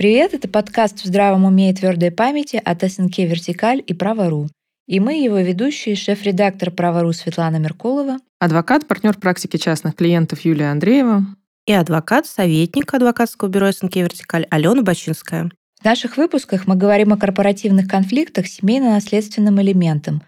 Привет, это подкаст «В здравом уме и твердой памяти» от СНК «Вертикаль» и «Право.ру». И мы его ведущие, шеф-редактор «Право.ру» Светлана Меркулова, адвокат, партнер практики частных клиентов Юлия Андреева и адвокат, советник адвокатского бюро СНК «Вертикаль» Алена Бачинская. В наших выпусках мы говорим о корпоративных конфликтах семейно-наследственным элементам,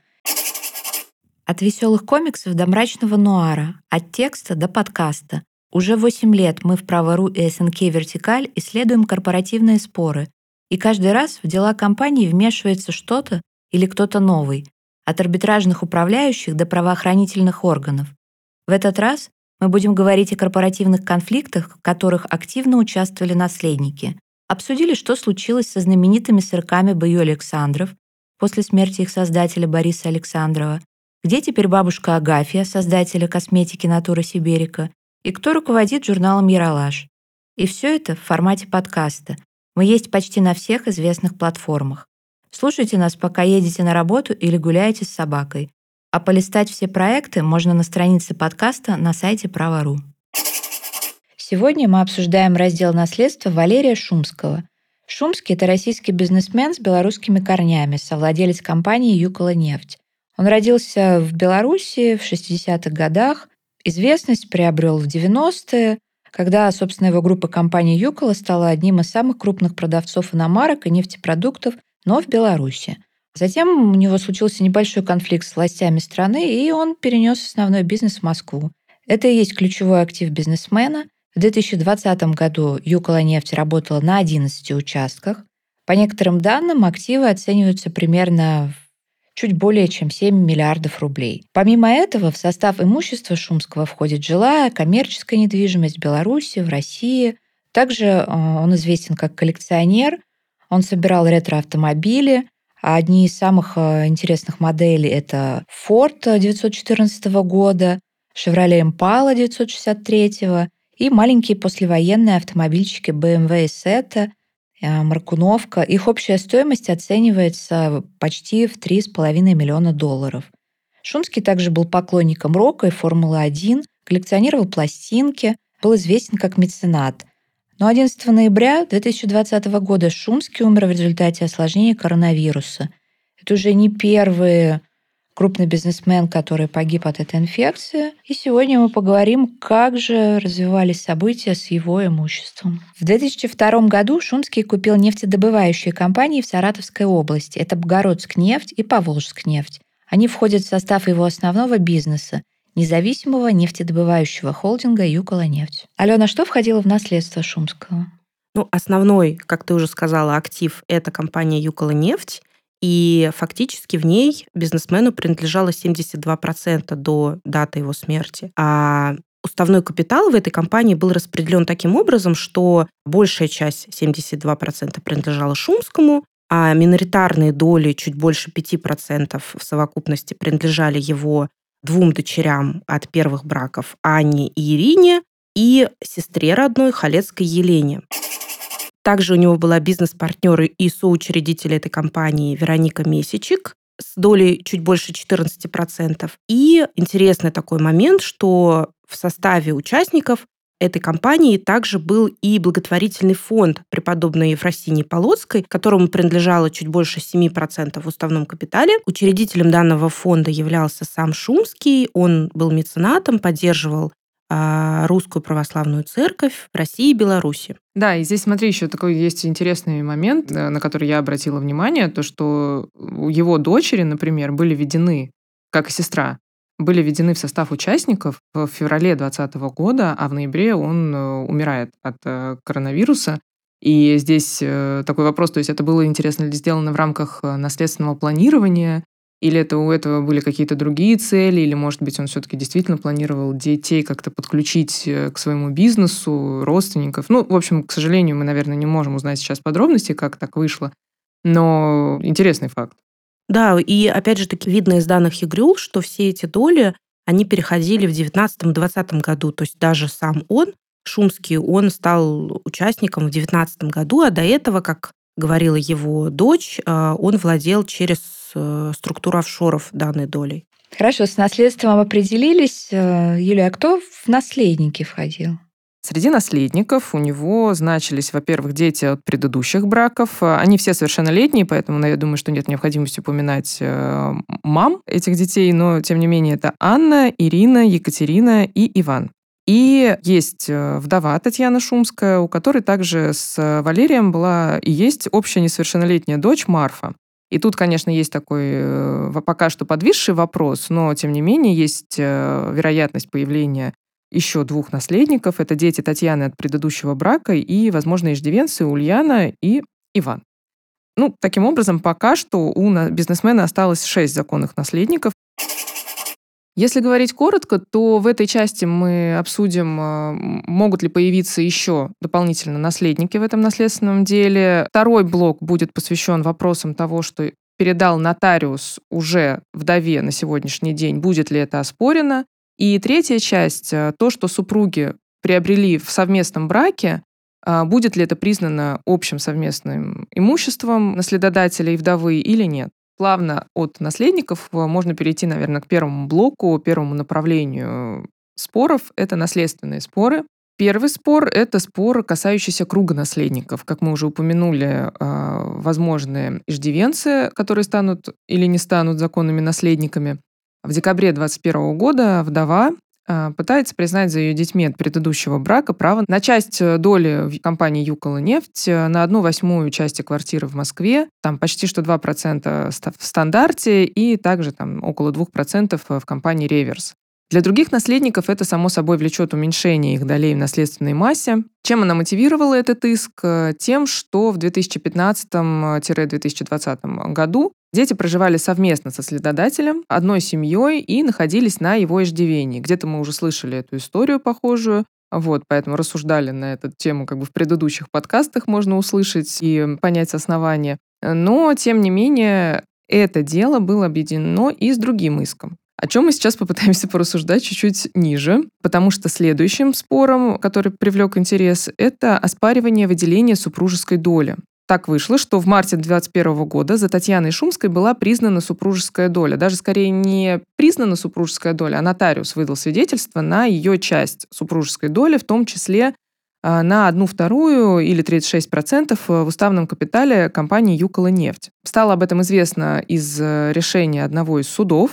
от веселых комиксов до мрачного нуара, от текста до подкаста, уже 8 лет мы в Право.ру и СНК «Вертикаль» исследуем корпоративные споры, и каждый раз в дела компании вмешивается что-то или кто-то новый, от арбитражных управляющих до правоохранительных органов. В этот раз мы будем говорить о корпоративных конфликтах, в которых активно участвовали наследники. Обсудили, что случилось со знаменитыми сырками Бою Александров после смерти их создателя Бориса Александрова, где теперь бабушка Агафья, создателя косметики Натура Сиберика, и кто руководит журналом «Яралаш». И все это в формате подкаста. Мы есть почти на всех известных платформах. Слушайте нас, пока едете на работу или гуляете с собакой. А полистать все проекты можно на странице подкаста на сайте Право.ру. Сегодня мы обсуждаем раздел наследства Валерия Шумского. Шумский – это российский бизнесмен с белорусскими корнями, совладелец компании «Юкола нефть». Он родился в Беларуси в 60-х годах, Известность приобрел в 90-е, когда, собственно, его группа компании «Юкола» стала одним из самых крупных продавцов иномарок и нефтепродуктов, но в Беларуси. Затем у него случился небольшой конфликт с властями страны, и он перенес основной бизнес в Москву. Это и есть ключевой актив бизнесмена. В 2020 году «Юкола нефть» работала на 11 участках. По некоторым данным, активы оцениваются примерно чуть более чем 7 миллиардов рублей. Помимо этого, в состав имущества Шумского входит жилая, коммерческая недвижимость в Беларуси, в России. Также э, он известен как коллекционер. Он собирал ретро-автомобили. А одни из самых э, интересных моделей — это Ford 1914 года, Chevrolet Impala 1963 и маленькие послевоенные автомобильчики BMW и Seat Э, Маркуновка. Их общая стоимость оценивается почти в 3,5 миллиона долларов. Шумский также был поклонником рока и Формулы-1, коллекционировал пластинки, был известен как меценат. Но 11 ноября 2020 года Шумский умер в результате осложнения коронавируса. Это уже не первые крупный бизнесмен, который погиб от этой инфекции. И сегодня мы поговорим, как же развивались события с его имуществом. В 2002 году Шумский купил нефтедобывающие компании в Саратовской области. Это Богородск-нефть и Поволжск-нефть. Они входят в состав его основного бизнеса независимого нефтедобывающего холдинга «Юкола-нефть». Алена, что входило в наследство Шумского? Ну, основной, как ты уже сказала, актив – это компания «Юкола-нефть», и фактически в ней бизнесмену принадлежало 72% до даты его смерти. А уставной капитал в этой компании был распределен таким образом, что большая часть, 72%, принадлежала Шумскому, а миноритарные доли, чуть больше 5% в совокупности, принадлежали его двум дочерям от первых браков Анне и Ирине и сестре родной Халецкой Елене. Также у него была бизнес-партнер и соучредитель этой компании Вероника Месячик с долей чуть больше 14%. И интересный такой момент, что в составе участников этой компании также был и благотворительный фонд преподобной Ефросинии Полоцкой, которому принадлежало чуть больше 7% в уставном капитале. Учредителем данного фонда являлся сам Шумский, он был меценатом, поддерживал русскую православную церковь в России и Беларуси. Да, и здесь, смотри, еще такой есть интересный момент, э, на который я обратила внимание, то, что его дочери, например, были введены, как и сестра, были введены в состав участников в феврале 2020 года, а в ноябре он э, умирает от э, коронавируса. И здесь такой вопрос, то есть это было интересно ли сделано в рамках наследственного планирования, или это у этого были какие-то другие цели, или, может быть, он все-таки действительно планировал детей как-то подключить э, к своему бизнесу, родственников. Ну, в общем, к сожалению, мы, наверное, не можем узнать сейчас подробности, как так вышло. Но интересный факт. Да, и опять же таки видно из данных ЕГРЮЛ, что все эти доли, они переходили в 19-20 году. То есть даже сам он, Шумский, он стал участником в 19 году, а до этого, как говорила его дочь, э, он владел через э, структуру офшоров данной долей. Хорошо, с наследством определились. Э, Юлия, а кто в наследники входил? Среди наследников у него значились, во-первых, дети от предыдущих браков. Они все совершеннолетние, поэтому я думаю, что нет необходимости упоминать э, мам этих детей, но, тем не менее, это Анна, Ирина, Екатерина и Иван. И есть э, вдова Татьяна Шумская, у которой также с Валерием была и есть общая несовершеннолетняя дочь Марфа. И тут, конечно, есть такой э, пока что подвисший вопрос, но, тем не менее, есть вероятность появления еще двух наследников. Это дети Татьяны от предыдущего брака и, возможно, иждивенцы Ульяна и Иван. Ну, таким образом, пока что у бизнесмена осталось шесть законных наследников. Если говорить коротко, то в этой части мы обсудим, а, могут ли появиться еще дополнительно наследники в этом наследственном деле. Второй блок будет посвящен вопросам того, что передал нотариус уже вдове на сегодняшний день, будет ли это оспорено. И третья часть, э, то, что супруги приобрели в совместном браке, а, будет ли это признано общим совместным имуществом наследодателя и вдовы или нет. Плавно от наследников э, можно перейти, наверное, к первому блоку, первому направлению споров. Это наследственные споры. Первый спор – это спор, касающийся круга наследников. Как мы уже упомянули, а, возможные иждивенцы, которые станут или не станут законными наследниками. В декабре 2021 года вдова пытается признать за ее детьми от предыдущего брака право на часть э, доли в компании «Юкола нефть», э, на одну восьмую части квартиры в Москве, там почти что 2% в стандарте и также там около 2% в компании «Реверс». Для других наследников это, само собой, влечет уменьшение их долей в наследственной массе. Чем она мотивировала этот иск? Тем, что в 2015-2020 году Дети проживали совместно со следодателем, одной семьей и находились на его иждивении. Где-то мы уже слышали эту историю похожую. Вот, поэтому рассуждали на эту тему как бы в предыдущих подкастах можно услышать и понять основания. Но, тем не менее, это дело было объединено и с другим иском. О чем мы сейчас попытаемся порассуждать чуть-чуть ниже, потому что следующим спором, который привлек интерес, это оспаривание выделения супружеской доли. Так вышло, что в марте 2021 года за Татьяной Шумской была признана супружеская доля. Даже скорее не признана супружеская доля, а нотариус выдал свидетельство на ее часть супружеской доли, в том числе а, на одну вторую или 36% в уставном капитале компании «Юкола нефть». Стало об этом известно из э, решения одного из судов.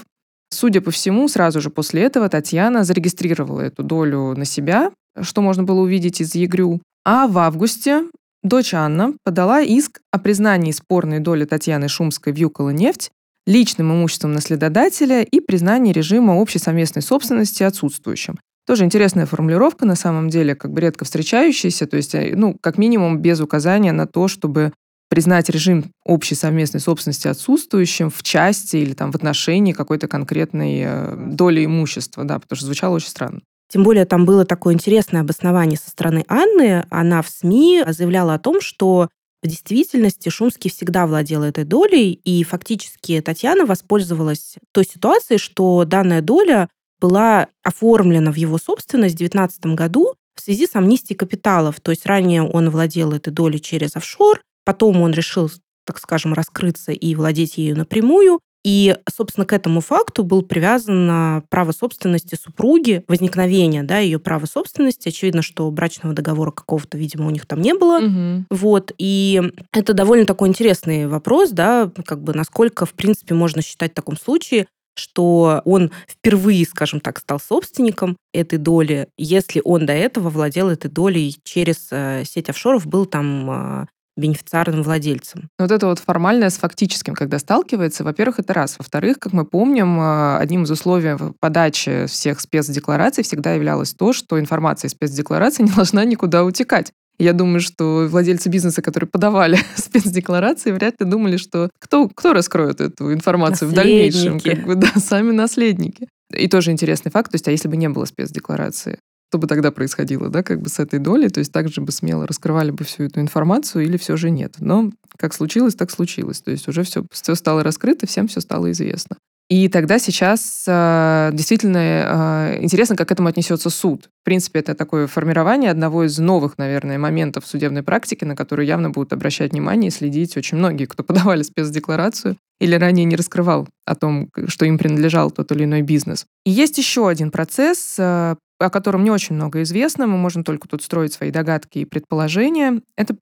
Судя по всему, сразу же после этого Татьяна зарегистрировала эту долю на себя, что можно было увидеть из ЕГРЮ. А в августе Дочь Анна подала иск о признании спорной доли Татьяны Шумской в Юкола нефть личным имуществом наследодателя и признании режима общей совместной собственности отсутствующим. Тоже интересная формулировка, на самом деле, как бы редко встречающаяся, то есть, э, ну, как минимум, без указания на то, чтобы признать режим общей совместной собственности отсутствующим в части или там в отношении какой-то конкретной э, доли имущества, да, потому что звучало очень странно. Тем более там было такое интересное обоснование со стороны Анны. Она в СМИ заявляла о том, что в действительности Шумский всегда владел этой долей, и фактически Татьяна воспользовалась той ситуацией, что данная доля была оформлена в его собственность в 2019 году в связи с амнистией капиталов. То есть ранее он владел этой долей через офшор, потом он решил, так скажем, раскрыться и владеть ею напрямую, и, собственно, к этому факту был привязано право собственности супруги, возникновение да, ее права собственности. Очевидно, что брачного договора какого-то, видимо, у них там не было. Угу. Вот. И это довольно такой интересный вопрос, да, как бы насколько, в принципе, можно считать в таком случае, что он впервые, скажем так, стал собственником этой доли, если он до этого владел этой долей через э, сеть офшоров, был там э, бенефициарным владельцем. Вот это вот формальное с фактическим, когда сталкивается, во-первых, это раз. Во-вторых, как мы помним, э, одним из условий подачи всех спецдеклараций всегда являлось то, что информация из спецдекларации не должна никуда утекать. Я думаю, что владельцы бизнеса, которые подавали спецдекларации, вряд ли думали, что кто, кто раскроет эту информацию в дальнейшем. Как бы, да, сами наследники. И тоже интересный факт, то есть, а если бы не было спецдекларации? Что бы тогда происходило, да, как бы с этой долей, то есть также бы смело раскрывали бы всю эту информацию или все же нет. Но как случилось, так случилось. То есть уже все, все стало раскрыто, всем все стало известно. И тогда сейчас э, действительно э, интересно, как к этому отнесется суд. В принципе, это такое формирование одного из новых, наверное, моментов судебной практики, на которые явно будут обращать внимание и следить очень многие, кто подавали спецдекларацию или ранее не раскрывал о том, что им принадлежал тот или иной бизнес. И есть еще один процесс, э, о котором не очень много известно, мы можем только тут строить свои догадки и предположения. Это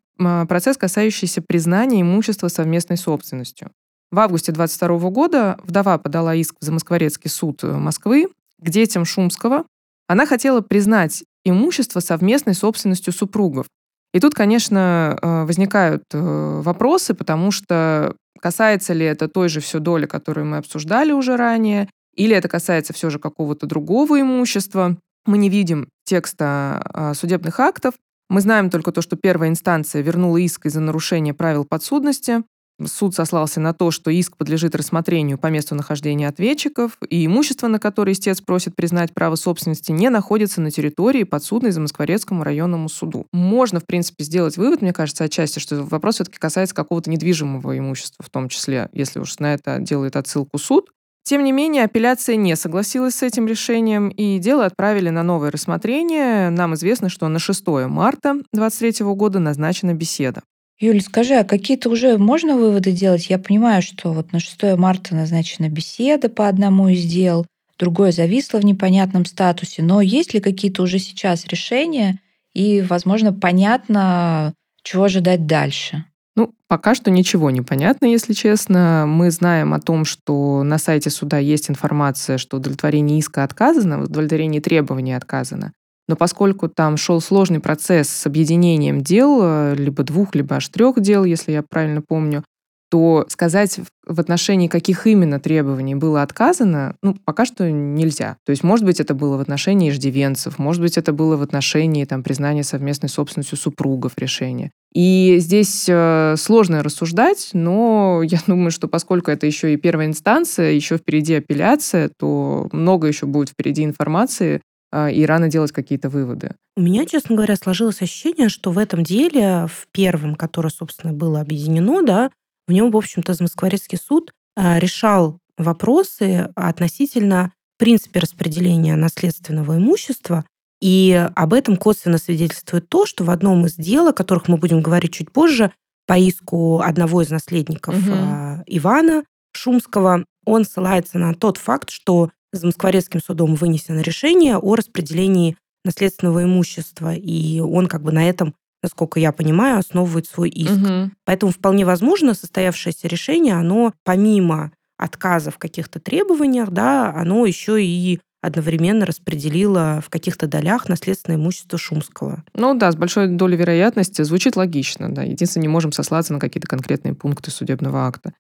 процесс, касающийся признания имущества совместной собственностью. В августе 22 года вдова подала иск в Замоскворецкий суд э, Москвы к детям Шумского. Она хотела признать имущество совместной собственностью супругов. И тут, конечно, э, возникают э, вопросы, потому что касается ли это той же все доли, которую мы обсуждали уже ранее, или это касается все же какого-то другого имущества. Мы не видим текста а, судебных актов. Мы знаем только то, что первая инстанция вернула иск из-за нарушения правил подсудности. Суд сослался на то, что иск подлежит рассмотрению по месту нахождения ответчиков, и имущество, на которое истец просит признать право собственности, не находится на территории подсудной Замоскворецкому районному суду. Можно, в принципе, сделать вывод, мне кажется, отчасти, что вопрос все-таки касается какого-то недвижимого имущества, в том числе, если уж на это делает отсылку суд. Тем не менее, апелляция не согласилась с этим решением, и дело отправили на новое рассмотрение. Нам известно, что на 6 марта 2023 года назначена беседа. Юля, скажи, а какие-то уже можно выводы делать? Я понимаю, что вот на 6 марта назначена беседа по одному из дел, другое зависло в непонятном статусе, но есть ли какие-то уже сейчас решения и, возможно, понятно, чего ожидать дальше? Ну, пока что ничего не понятно, если честно. Мы знаем о том, что на сайте суда есть информация, что удовлетворение иска отказано, удовлетворение требований отказано. Но поскольку там шел сложный процесс с объединением дел, э, либо двух, либо аж трех дел, если я правильно помню, то сказать в отношении каких именно требований было отказано, ну, пока что нельзя. То есть, может быть, это было в отношении иждивенцев, может быть, это было в отношении там, признания совместной собственностью супругов решения. И здесь э, сложно рассуждать, но я думаю, что поскольку это еще и первая инстанция, еще впереди апелляция, то много еще будет впереди информации, э, и рано делать какие-то выводы. У меня, честно говоря, сложилось ощущение, что в этом деле, в первом, которое, собственно, было объединено, да, в нем, в общем-то, Замоскворецкий суд э, решал вопросы относительно принципе распределения наследственного имущества. И об этом косвенно свидетельствует то, что в одном из дел, о которых мы будем говорить чуть позже, по иску одного из наследников угу. Ивана Шумского, он ссылается на тот факт, что Замоскворецким судом вынесено решение о распределении наследственного имущества, и он как бы на этом насколько я понимаю, основывает свой иск. Угу. Поэтому вполне возможно состоявшееся решение, оно помимо отказа в каких-то требованиях, да, оно еще и одновременно распределило в каких-то долях наследственное имущество Шумского. Ну да, с большой долей вероятности звучит логично, да. Единственное, не можем сослаться на какие-то конкретные пункты судебного акта.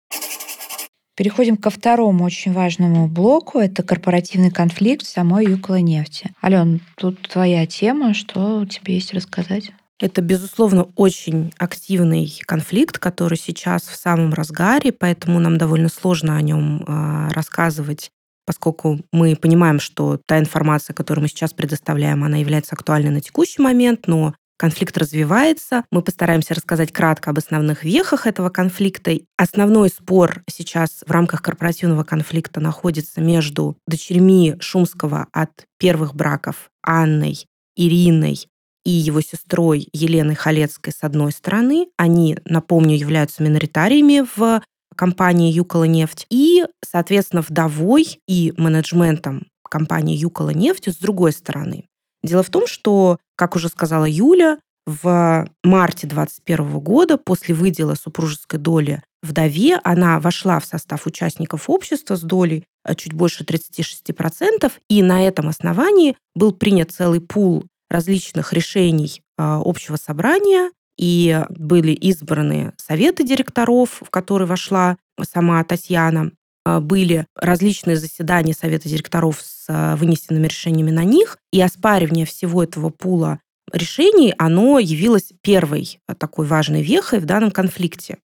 Переходим ко второму очень важному блоку. Это корпоративный конфликт самой Юкола нефти. Ален, тут твоя тема. Что тебе есть рассказать? Это, безусловно, очень активный конфликт, который сейчас в самом разгаре, поэтому нам довольно сложно о нем а, рассказывать, поскольку мы понимаем, что та информация, которую мы сейчас предоставляем, она является актуальной на текущий момент, но конфликт развивается. Мы постараемся рассказать кратко об основных вехах этого конфликта. Основной спор сейчас в рамках корпоративного конфликта находится между дочерьми Шумского от первых браков Анной, Ириной и его сестрой Еленой Халецкой с одной стороны. Они, напомню, являются миноритариями в компании Юкола нефть и, соответственно, вдовой и менеджментом компании Юкола нефть с другой стороны. Дело в том, что, как уже сказала Юля, в марте 2021 года после выдела супружеской доли вдове она вошла в состав участников общества с долей э, чуть больше 36%, и на этом основании был принят целый пул различных решений а, общего собрания, и были избраны советы директоров, в которые вошла сама Татьяна. А, были различные заседания совета директоров с а, вынесенными решениями на них, и оспаривание всего этого пула решений, оно явилось первой такой важной вехой в данном конфликте.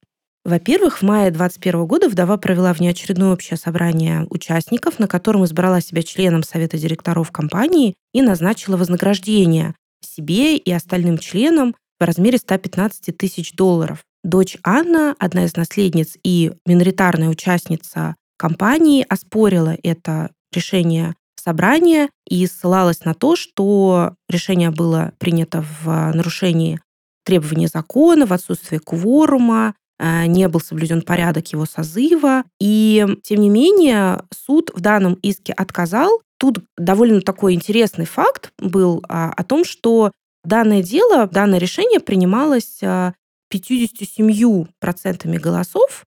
Во-первых, в мае 2021 года вдова провела внеочередное общее собрание участников, на котором избрала себя членом совета директоров компании и назначила вознаграждение себе и остальным членам в размере 115 тысяч долларов. Дочь Анна, одна из наследниц и миноритарная участница компании, оспорила это решение собрания и ссылалась на то, что решение было принято в нарушении требований закона, в отсутствие кворума, не был соблюден порядок его созыва. И, тем не менее, суд в данном иске отказал, тут довольно такой интересный факт был а, о том, что данное дело, данное решение принималось 57% голосов,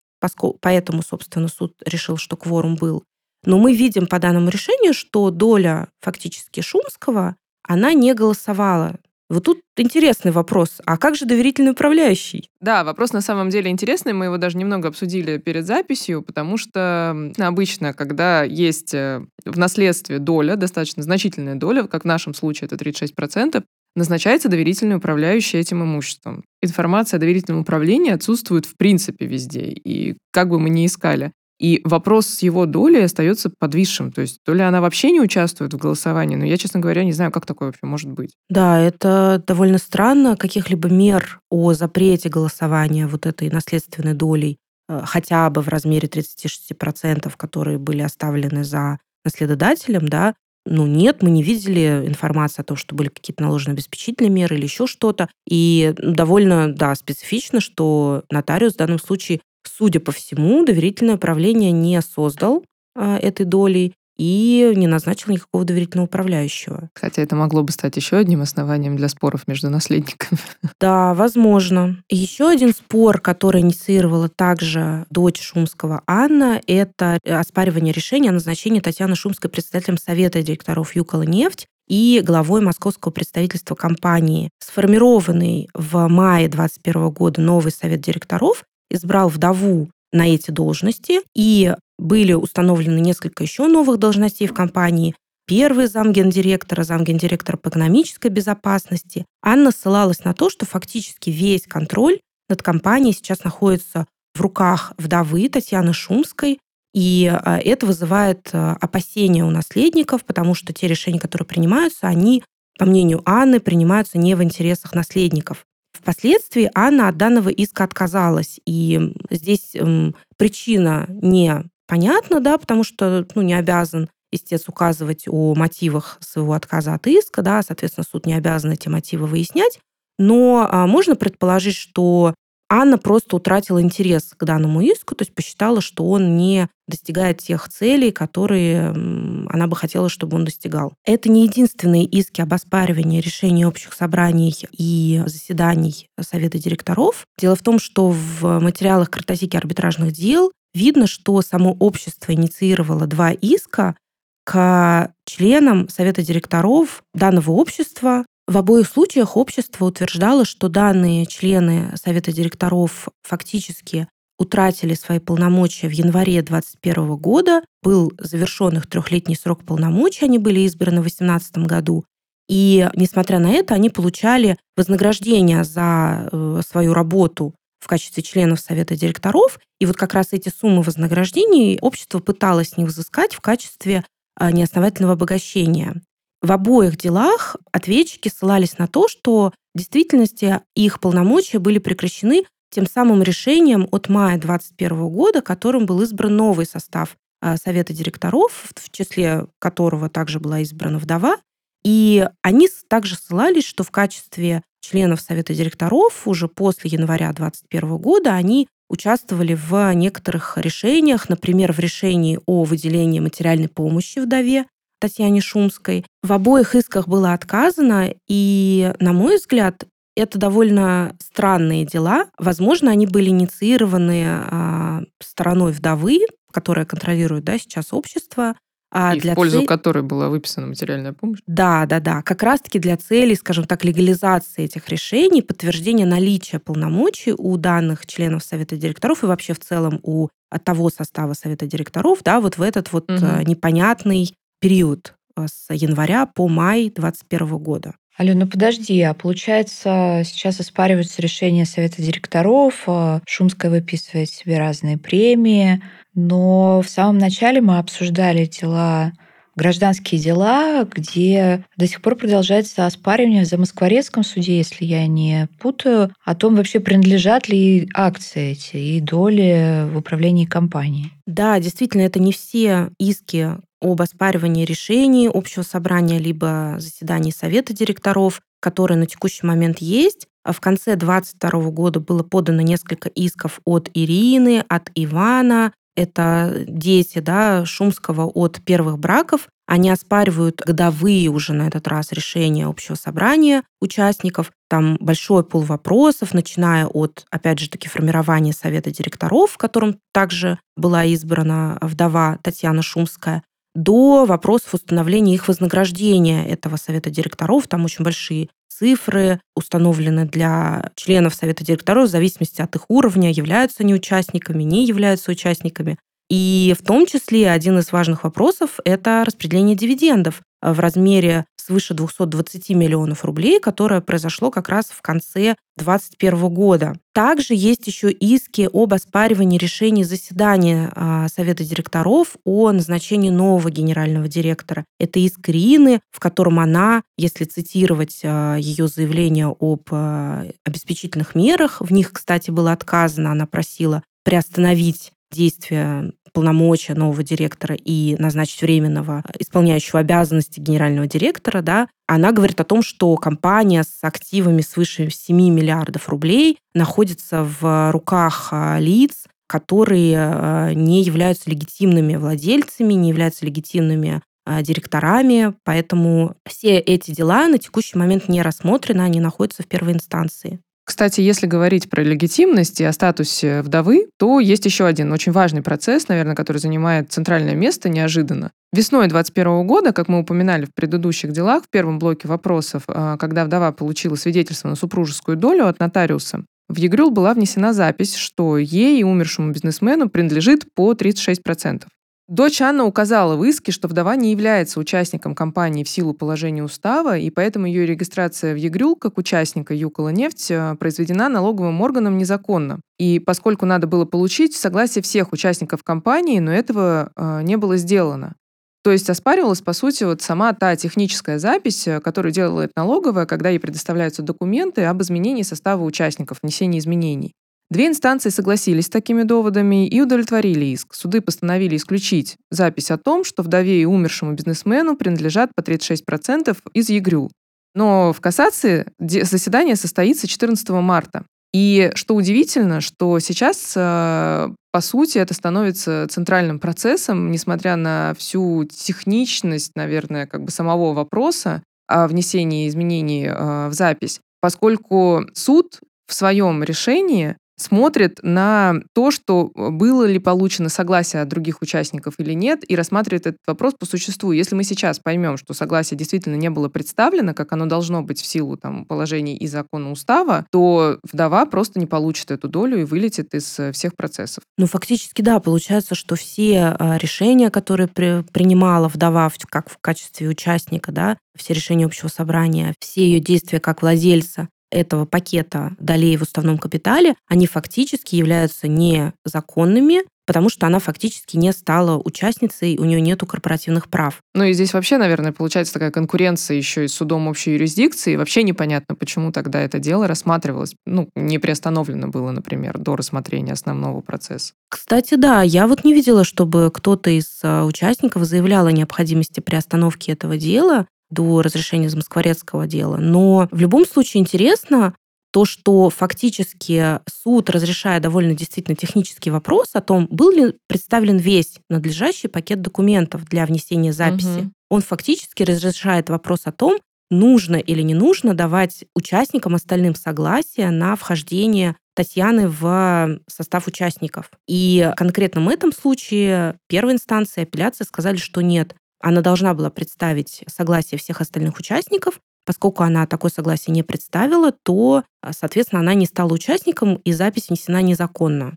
поэтому, собственно, суд решил, что кворум был. Но мы видим по данному решению, что доля фактически Шумского, она не голосовала вот тут интересный вопрос. А как же доверительный управляющий? Да, вопрос на самом деле интересный. Мы его даже немного обсудили перед записью, потому что обычно, когда есть э, в наследстве доля, достаточно значительная доля, как в нашем случае это 36%, назначается доверительный управляющий этим имуществом. Информация о доверительном управлении отсутствует в принципе везде, и как бы мы ни искали. И вопрос с его долей остается подвисшим. То есть то ли она вообще не участвует в голосовании, но я, честно говоря, не знаю, как такое вообще может быть. Да, это довольно странно. Каких-либо мер о запрете голосования вот этой наследственной долей э, хотя бы в размере 36%, которые были оставлены за наследодателем, да, ну нет, мы не видели информации о том, что были какие-то наложены обеспечительные меры или еще что-то. И довольно, да, специфично, что нотариус в данном случае судя по всему, доверительное управление не создал а, этой долей и не назначил никакого доверительного управляющего. Хотя это могло бы стать еще одним основанием для споров между наследниками. Да, возможно. Еще один спор, который инициировала также дочь Шумского Анна, это оспаривание решения о назначении Татьяны Шумской председателем Совета директоров Юкола нефть и главой московского представительства компании. Сформированный в мае 2021 года новый совет директоров избрал вдову на эти должности, и были установлены несколько еще новых должностей в компании. Первый замгендиректора, замгендиректора по экономической безопасности. Анна ссылалась на то, что фактически весь контроль над компанией сейчас находится в руках вдовы Татьяны Шумской, и а, это вызывает а, опасения у наследников, потому что те решения, которые принимаются, они, по мнению Анны, принимаются не в интересах наследников. Впоследствии Анна от данного иска отказалась. И здесь эм, причина не понятна, да, потому что ну, не обязан истец указывать о мотивах своего отказа от иска, да, соответственно, суд не обязан эти мотивы выяснять. Но а, можно предположить, что Анна просто утратила интерес к данному иску, то есть посчитала, что он не достигает тех целей, которые она бы хотела, чтобы он достигал. Это не единственные иски об оспаривании решений общих собраний и заседаний Совета директоров. Дело в том, что в материалах картотеки арбитражных дел видно, что само общество инициировало два иска к членам Совета директоров данного общества в обоих случаях общество утверждало, что данные члены Совета директоров фактически утратили свои полномочия в январе 2021 года. Был завершен их трехлетний срок полномочий, они были избраны в 2018 году. И, несмотря на это, они получали вознаграждение за э, свою работу в качестве членов Совета директоров. И вот как раз эти суммы вознаграждений общество пыталось с них взыскать в качестве э, неосновательного обогащения. В обоих делах ответчики ссылались на то, что в действительности их полномочия были прекращены тем самым решением от мая 2021 года, которым был избран новый состав а, Совета директоров, в числе которого также была избрана вдова. И они также ссылались, что в качестве членов Совета директоров уже после января 2021 года они участвовали в некоторых решениях, например, в решении о выделении материальной помощи вдове, Татьяне Шумской. В обоих исках было отказано, и, на мой взгляд, это довольно странные дела. Возможно, они были инициированы а, стороной вдовы, которая контролирует да, сейчас общество. А и для в пользу цель... которой была выписана материальная помощь? Да, да, да. Как раз-таки для целей, скажем так, легализации этих решений, подтверждения наличия полномочий у данных членов Совета директоров и вообще в целом у того состава Совета директоров, да, вот в этот вот угу. непонятный период э, с января по май 2021 года. Алена, ну подожди, а получается, сейчас оспариваются решения Совета директоров, э, Шумская выписывает себе разные премии, но в самом начале мы обсуждали дела гражданские дела, где до сих пор продолжается оспаривание в Замоскворецком суде, если я не путаю, о том, вообще принадлежат ли акции эти и доли в управлении компанией. Да, действительно, это не все иски об оспаривании решений общего собрания либо заседаний совета директоров, которые на текущий момент есть. В конце 2022 года было подано несколько исков от Ирины, от Ивана, это дети да, Шумского от первых браков, они оспаривают годовые уже на этот раз решения общего собрания участников. Там большой пул вопросов, начиная от, опять же таки, формирования совета директоров, в котором также была избрана вдова Татьяна Шумская, до вопросов установления их вознаграждения этого совета директоров. Там очень большие цифры установлены для членов совета директоров в зависимости от их уровня, являются они участниками, не являются участниками. И в том числе один из важных вопросов – это распределение дивидендов в размере свыше 220 миллионов рублей, которое произошло как раз в конце 2021 года. Также есть еще иски об оспаривании решений заседания а, Совета директоров о назначении нового генерального директора. Это иск Рины, в котором она, если цитировать а, ее заявление об а, обеспечительных мерах, в них, кстати, было отказано, она просила приостановить действия полномочия нового директора и назначить временного исполняющего обязанности генерального директора, да, она говорит о том, что компания с активами свыше 7 миллиардов рублей находится в руках а, лиц, которые а, не являются легитимными владельцами, не являются легитимными а, директорами, поэтому все эти дела на текущий момент не рассмотрены, они находятся в первой инстанции. Кстати, если говорить про легитимность и о статусе вдовы, то есть еще один очень важный процесс, наверное, который занимает центральное место неожиданно. Весной 2021 года, как мы упоминали в предыдущих делах, в первом блоке вопросов, а, когда вдова получила свидетельство на супружескую долю от нотариуса, в ЕГРЮЛ была внесена запись, что ей и умершему бизнесмену принадлежит по 36%. Дочь Анна указала в иске, что вдова не является участником компании в силу положения устава, и поэтому ее регистрация в ЕГРЮЛ как участника Юкола нефть э, произведена налоговым органом незаконно. И поскольку надо было получить согласие всех участников компании, но этого э, не было сделано. То есть оспаривалась, по сути, вот сама та техническая запись, э, которую делает налоговая, когда ей предоставляются документы об изменении состава участников, внесении изменений. Две инстанции согласились с такими доводами и удовлетворили иск. Суды постановили исключить запись о том, что вдове и умершему бизнесмену принадлежат по 36% из ЕГРЮ. Но в кассации заседание состоится 14 марта. И что удивительно, что сейчас, э, по сути, это становится центральным процессом, несмотря на всю техничность, наверное, как бы самого вопроса о внесении изменений э, в запись, поскольку суд в своем решении смотрит на то, что э, было ли получено согласие от других участников или нет, и рассматривает этот вопрос по существу. Если мы сейчас поймем, что согласие действительно не было представлено, как оно должно быть в силу там, положений и закона устава, то вдова просто не получит эту долю и вылетит из э, всех процессов. Ну, фактически, да, получается, что все а, решения, которые при, принимала вдова как в качестве участника, да, все решения общего собрания, все ее действия как владельца, этого пакета долей в уставном капитале, они фактически являются незаконными, потому что она фактически не стала участницей, у нее нет корпоративных прав. Ну и здесь вообще, наверное, получается такая конкуренция еще и с судом общей юрисдикции. Вообще непонятно, почему тогда это дело рассматривалось, ну, не приостановлено было, например, до рассмотрения основного процесса. Кстати, да, я вот не видела, чтобы кто-то из а, участников заявлял о необходимости приостановки этого дела до разрешения замоскворецкого дела. Но в любом случае интересно то, что фактически суд, разрешая довольно действительно технический вопрос о том, был ли представлен весь надлежащий пакет документов для внесения записи, угу. он фактически разрешает вопрос о том, нужно или не нужно давать участникам остальным согласие на вхождение Татьяны в состав участников. И конкретно в этом случае первой инстанции апелляции сказали, что нет, она должна была представить согласие всех остальных участников. Поскольку она такое согласие не представила, то, а, соответственно, она не стала участником, и запись внесена незаконно.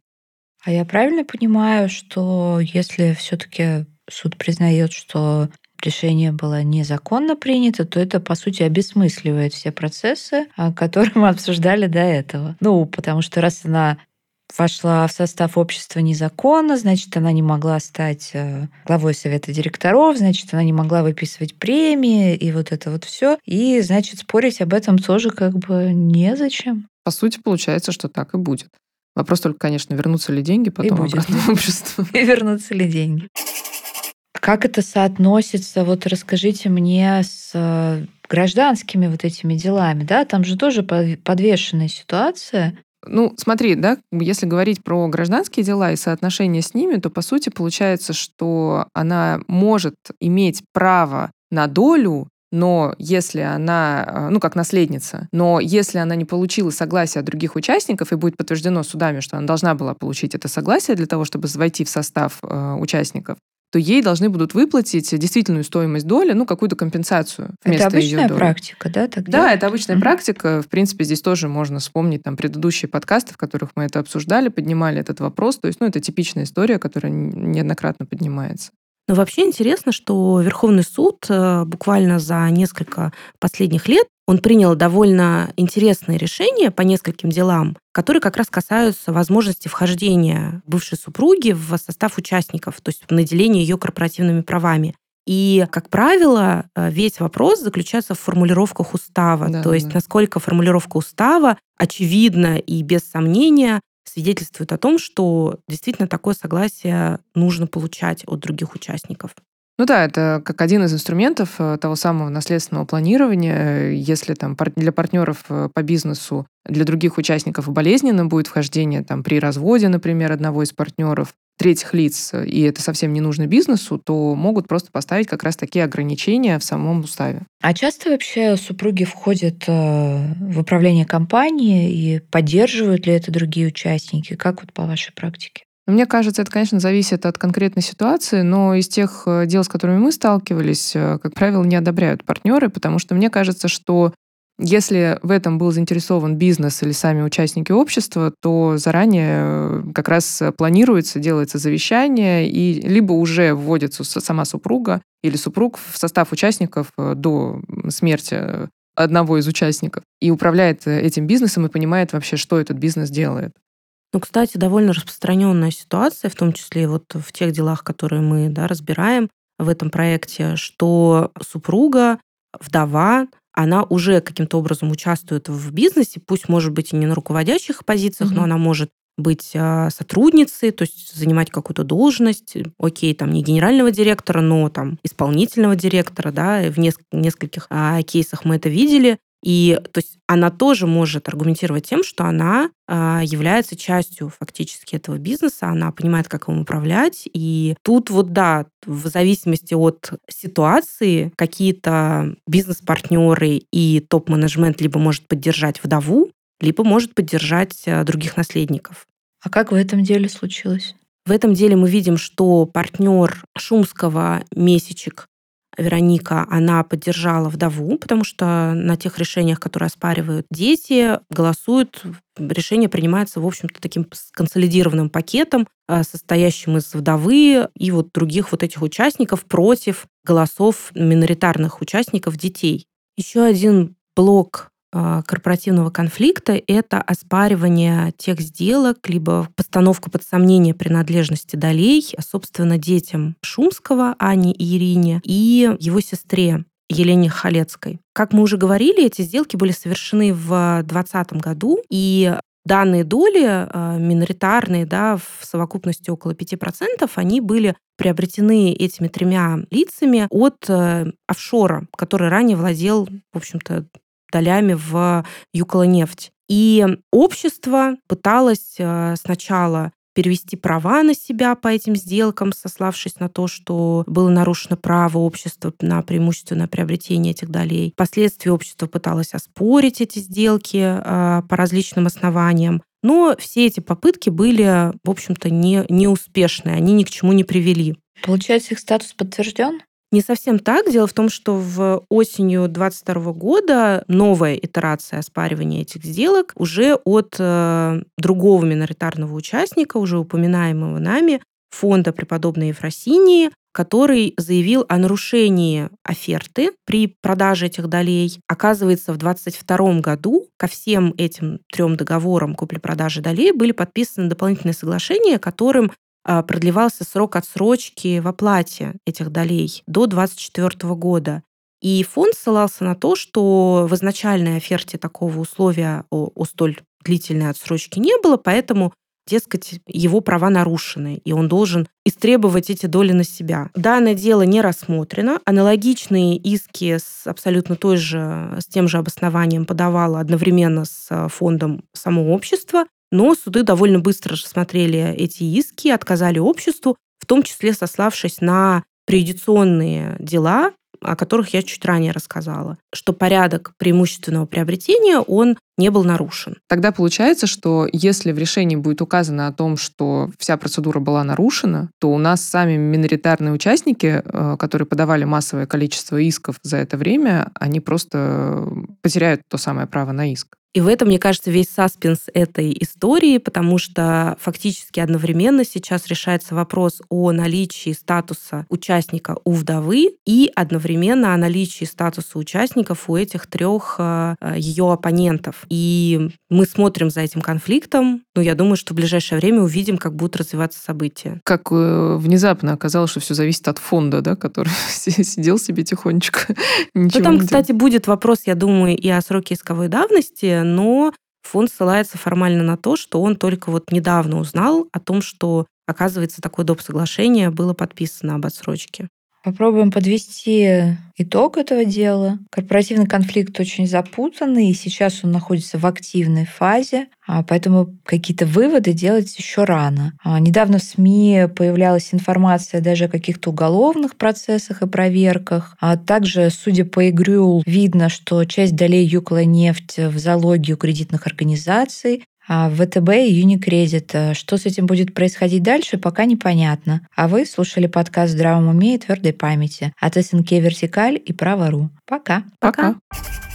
А я правильно понимаю, что если все-таки суд признает, что решение было незаконно принято, то это, по сути, обесмысливает все процессы, которые мы обсуждали до этого. Ну, потому что раз она вошла в состав общества незаконно, значит, она не могла стать э, главой совета директоров, значит, она не могла выписывать премии и вот это вот все. И, значит, спорить об этом тоже как бы незачем. По сути, получается, что так и будет. Вопрос только, конечно, вернутся ли деньги потом и обратно в общество. И вернутся ли деньги. Как это соотносится, вот расскажите мне, с э, гражданскими вот этими делами, да? Там же тоже подвешенная ситуация. Ну, смотри, да, если говорить про гражданские дела и соотношение с ними, то, по сути, получается, что она может иметь право на долю но если она, э, ну, как наследница, но если она не получила согласия других участников и будет подтверждено судами, что она должна была получить это согласие для того, чтобы войти в состав э, участников, то ей должны будут выплатить действительную стоимость доли, ну, какую-то компенсацию вместо Это обычная практика, да? Тогда? Да, это обычная mm-hmm. практика. В принципе, здесь тоже можно вспомнить там предыдущие подкасты, в которых мы это обсуждали, поднимали этот вопрос. То есть, ну, это типичная история, которая неоднократно поднимается. Но вообще интересно, что Верховный суд э, буквально за несколько последних лет он принял довольно интересные решения по нескольким делам, которые как раз касаются возможности вхождения бывшей супруги в состав участников, то есть наделения ее корпоративными правами. И, как правило, э, весь вопрос заключается в формулировках устава. Да, то есть, да. насколько формулировка устава очевидна и без сомнения свидетельствует о том, что действительно такое согласие нужно получать от других участников. Ну да, это как один из инструментов э, того самого наследственного планирования. Если там для партнеров э, по бизнесу, для других участников болезненно будет вхождение там при разводе, например, одного из партнеров, третьих лиц, и это совсем не нужно бизнесу, то могут просто поставить как раз такие ограничения в самом уставе. А часто вообще супруги входят э, в управление компании и поддерживают ли это другие участники? Как вот по вашей практике? Мне кажется, это, конечно, зависит от конкретной ситуации, но из тех э, дел, с которыми мы сталкивались, э, как правило, не одобряют партнеры, потому что мне кажется, что если в этом был заинтересован бизнес или сами участники общества, то заранее э, как раз планируется, делается завещание, и либо уже вводится сама супруга или супруг в состав участников до смерти одного из участников и управляет этим бизнесом и понимает вообще, что этот бизнес делает. Ну, кстати, довольно распространенная ситуация, в том числе вот в тех делах, которые мы да, разбираем в этом проекте, что супруга, вдова она уже каким-то образом участвует в бизнесе, пусть, может быть, и не на руководящих позициях, mm-hmm. но она может быть а, сотрудницей, то есть занимать какую-то должность, окей, там не генерального директора, но там исполнительного директора, да, в нескольких а, кейсах мы это видели, и то есть она тоже может аргументировать тем, что она э, является частью фактически этого бизнеса, она понимает, как им управлять. И тут вот да, в зависимости от ситуации какие-то бизнес-партнеры и топ-менеджмент либо может поддержать вдову, либо может поддержать э, других наследников. А как в этом деле случилось? В этом деле мы видим, что партнер Шумского месячек Вероника, она поддержала вдову, потому что на тех решениях, которые оспаривают дети, голосуют, решение принимается, в общем-то, таким консолидированным пакетом, а, состоящим из вдовы и вот других вот этих участников против голосов миноритарных участников детей. Еще один блок корпоративного конфликта – это оспаривание тех сделок, либо постановка под сомнение принадлежности долей, собственно, детям Шумского, Ане и Ирине, и его сестре Елене Халецкой. Как мы уже говорили, эти сделки были совершены в 2020 году, и данные доли а, миноритарные, да, в совокупности около 5%, они были приобретены этими тремя лицами от э, офшора, который ранее владел, в общем-то, долями в Юколонефть. И общество пыталось э, сначала перевести права на себя по этим сделкам, сославшись на то, что было нарушено право общества на преимущественное приобретение этих долей. Впоследствии общество пыталось оспорить эти сделки э, по различным основаниям. Но все эти попытки были, в общем-то, не, неуспешные, они ни к чему не привели. Получается, их статус подтвержден? Не совсем так. Дело в том, что в осенью 2022 года новая итерация оспаривания этих сделок уже от э, другого миноритарного участника, уже упоминаемого нами, фонда преподобной Ефросинии, который заявил о нарушении оферты при продаже этих долей. Оказывается, в 2022 году ко всем этим трем договорам купли-продажи долей были подписаны дополнительные соглашения, которым продлевался срок отсрочки в оплате этих долей до 2024 года. И фонд ссылался на то, что в изначальной оферте такого условия о, о столь длительной отсрочке не было, поэтому дескать, его права нарушены, и он должен истребовать эти доли на себя. Данное дело не рассмотрено. Аналогичные иски с абсолютно той же, с тем же обоснованием подавало одновременно с фондом само общество. Но суды довольно быстро рассмотрели эти иски, отказали обществу, в том числе сославшись на преюдиционные дела, о которых я чуть ранее рассказала, что порядок преимущественного приобретения, он не был нарушен. Тогда получается, что если в решении будет указано о том, что вся процедура была нарушена, то у нас сами миноритарные участники, э, которые подавали массовое количество исков за это время, они просто потеряют то самое право на иск. И в этом, мне кажется, весь саспенс этой истории, потому что фактически одновременно сейчас решается вопрос о наличии статуса участника у вдовы и одновременно о наличии статуса участников у этих трех э, ее оппонентов. И мы смотрим за этим конфликтом. Но я думаю, что в ближайшее время увидим, как будут развиваться события. Как э, внезапно оказалось, что все зависит от фонда, да, который сидел себе тихонечко. Ну, там, кстати, будет вопрос, я думаю, и о сроке исковой давности, но фонд ссылается формально на то, что он только вот недавно узнал о том, что, оказывается, такое доп. соглашение было подписано об отсрочке. Попробуем подвести итог этого дела. Корпоративный конфликт очень запутанный, и сейчас он находится в активной фазе, а поэтому какие-то выводы делать еще рано. А недавно в СМИ появлялась информация даже о каких-то уголовных процессах и проверках. А также, судя по ИГРЮЛ, видно, что часть долей Юкла нефть в залоге у кредитных организаций, а ВТБ и Unicredit. Э, что с этим будет происходить дальше, пока непонятно. А вы слушали подкаст «Здравом уме и твердой памяти» от СНК «Вертикаль» и «Право.ру». Пока. Пока. Пока.